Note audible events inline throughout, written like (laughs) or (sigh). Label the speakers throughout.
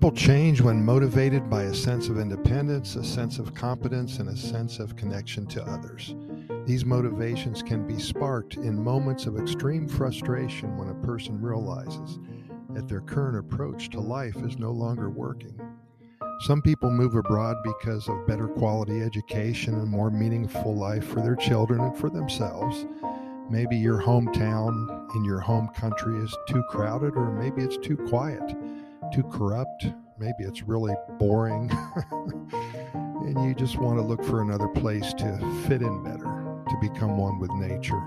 Speaker 1: People change when motivated by a sense of independence, a sense of competence, and a sense of connection to others. These motivations can be sparked in moments of extreme frustration when a person realizes that their current approach to life is no longer working. Some people move abroad because of better quality education and more meaningful life for their children and for themselves. Maybe your hometown in your home country is too crowded, or maybe it's too quiet too corrupt. Maybe it's really boring. (laughs) and you just want to look for another place to fit in better, to become one with nature.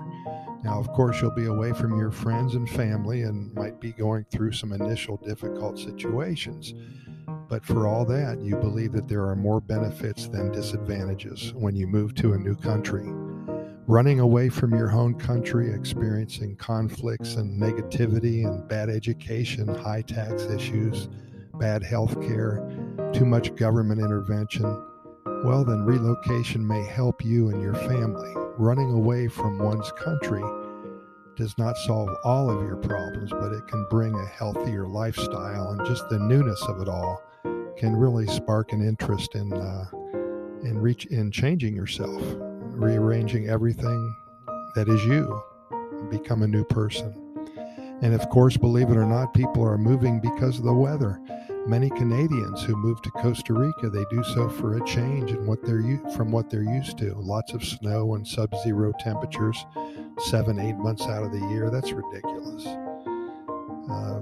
Speaker 1: Now, of course, you'll be away from your friends and family and might be going through some initial difficult situations. But for all that, you believe that there are more benefits than disadvantages when you move to a new country running away from your home country, experiencing conflicts and negativity and bad education, high tax issues, bad health care, too much government intervention, well, then relocation may help you and your family. Running away from one's country does not solve all of your problems, but it can bring a healthier lifestyle, and just the newness of it all can really spark an interest in uh, in reach in changing yourself rearranging everything that is you, become a new person. And of course, believe it or not, people are moving because of the weather. Many Canadians who move to Costa Rica, they do so for a change in what they're from what they're used to. Lots of snow and sub-zero temperatures, seven, eight months out of the year. That's ridiculous. Uh,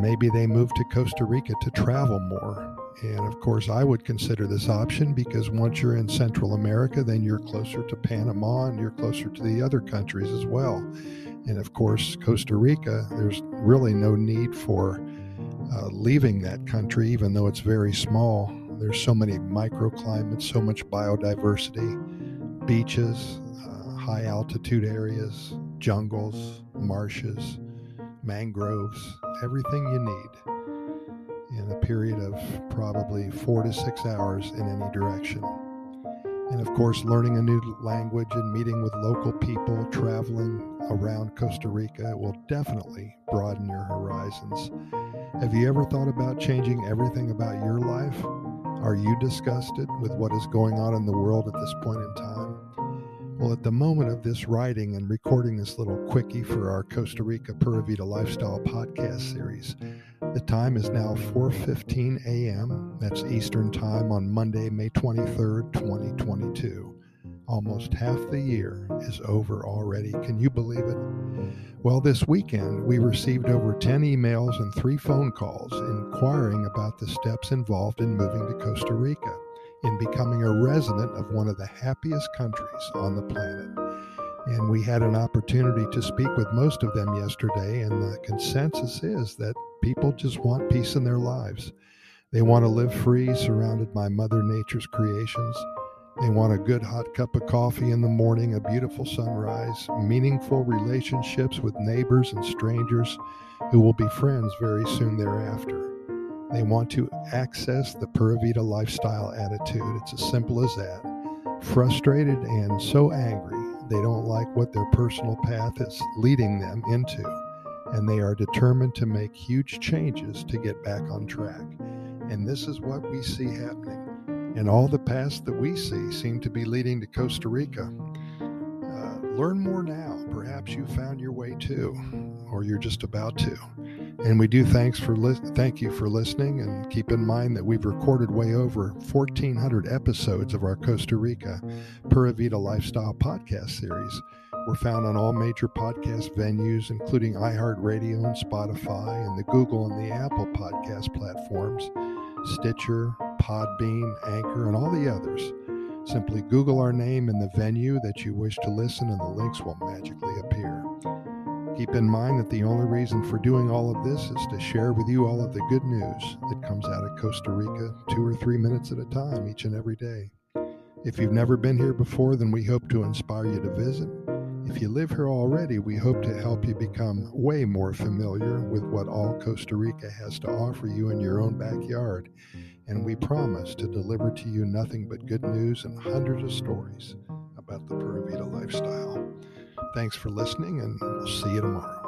Speaker 1: maybe they move to Costa Rica to travel more and of course, I would consider this option because once you're in Central America, then you're closer to Panama and you're closer to the other countries as well. And of course, Costa Rica, there's really no need for uh, leaving that country, even though it's very small. There's so many microclimates, so much biodiversity, beaches, uh, high altitude areas, jungles, marshes, mangroves, everything you need in a period of probably four to six hours in any direction. And of course, learning a new language and meeting with local people, traveling around Costa Rica will definitely broaden your horizons. Have you ever thought about changing everything about your life? Are you disgusted with what is going on in the world at this point in time? Well, at the moment of this writing and recording this little quickie for our Costa Rica Pura Vida Lifestyle podcast series, the time is now 4:15 a.m. That's Eastern Time on Monday, May 23rd, 2022. Almost half the year is over already. Can you believe it? Well, this weekend we received over 10 emails and 3 phone calls inquiring about the steps involved in moving to Costa Rica in becoming a resident of one of the happiest countries on the planet. And we had an opportunity to speak with most of them yesterday, and the consensus is that people just want peace in their lives. They want to live free, surrounded by Mother Nature's creations. They want a good hot cup of coffee in the morning, a beautiful sunrise, meaningful relationships with neighbors and strangers who will be friends very soon thereafter. They want to access the Pura Vida lifestyle attitude. It's as simple as that. Frustrated and so angry, they don't like what their personal path is leading them into, and they are determined to make huge changes to get back on track. And this is what we see happening. And all the paths that we see seem to be leading to Costa Rica. Learn more now. Perhaps you found your way too, or you're just about to. And we do thanks for li- thank you for listening and keep in mind that we've recorded way over 1400 episodes of our Costa Rica Pura Vida Lifestyle podcast series. We're found on all major podcast venues including iHeartRadio and Spotify and the Google and the Apple podcast platforms, Stitcher, Podbean, Anchor and all the others. Simply Google our name and the venue that you wish to listen and the links will magically appear. Keep in mind that the only reason for doing all of this is to share with you all of the good news that comes out of Costa Rica two or three minutes at a time each and every day. If you've never been here before, then we hope to inspire you to visit. If you live here already, we hope to help you become way more familiar with what all Costa Rica has to offer you in your own backyard. And we promise to deliver to you nothing but good news and hundreds of stories about the Pura Vida lifestyle. Thanks for listening, and we'll see you tomorrow.